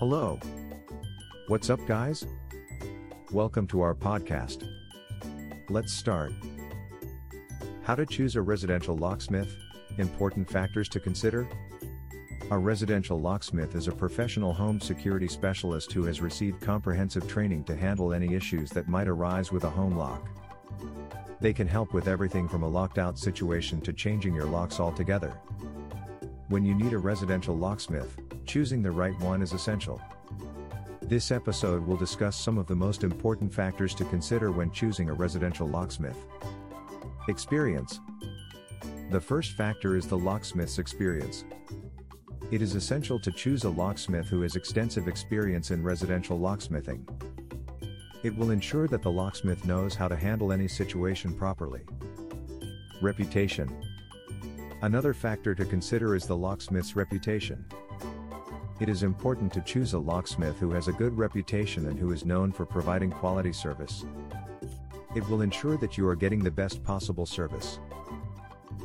Hello. What's up, guys? Welcome to our podcast. Let's start. How to choose a residential locksmith? Important factors to consider? A residential locksmith is a professional home security specialist who has received comprehensive training to handle any issues that might arise with a home lock. They can help with everything from a locked out situation to changing your locks altogether. When you need a residential locksmith, choosing the right one is essential. This episode will discuss some of the most important factors to consider when choosing a residential locksmith. Experience The first factor is the locksmith's experience. It is essential to choose a locksmith who has extensive experience in residential locksmithing. It will ensure that the locksmith knows how to handle any situation properly. Reputation Another factor to consider is the locksmith's reputation. It is important to choose a locksmith who has a good reputation and who is known for providing quality service. It will ensure that you are getting the best possible service.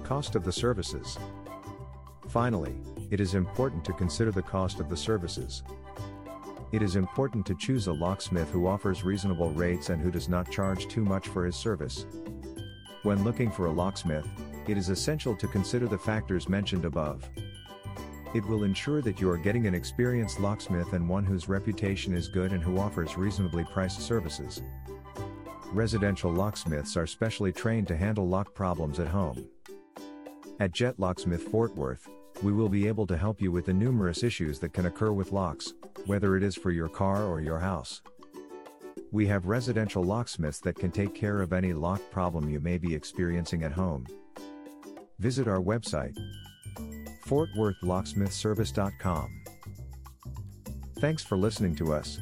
Cost of the services. Finally, it is important to consider the cost of the services. It is important to choose a locksmith who offers reasonable rates and who does not charge too much for his service. When looking for a locksmith, it is essential to consider the factors mentioned above. It will ensure that you are getting an experienced locksmith and one whose reputation is good and who offers reasonably priced services. Residential locksmiths are specially trained to handle lock problems at home. At Jet Locksmith Fort Worth, we will be able to help you with the numerous issues that can occur with locks, whether it is for your car or your house. We have residential locksmiths that can take care of any lock problem you may be experiencing at home. Visit our website, fortworthlocksmithservice.com. Thanks for listening to us.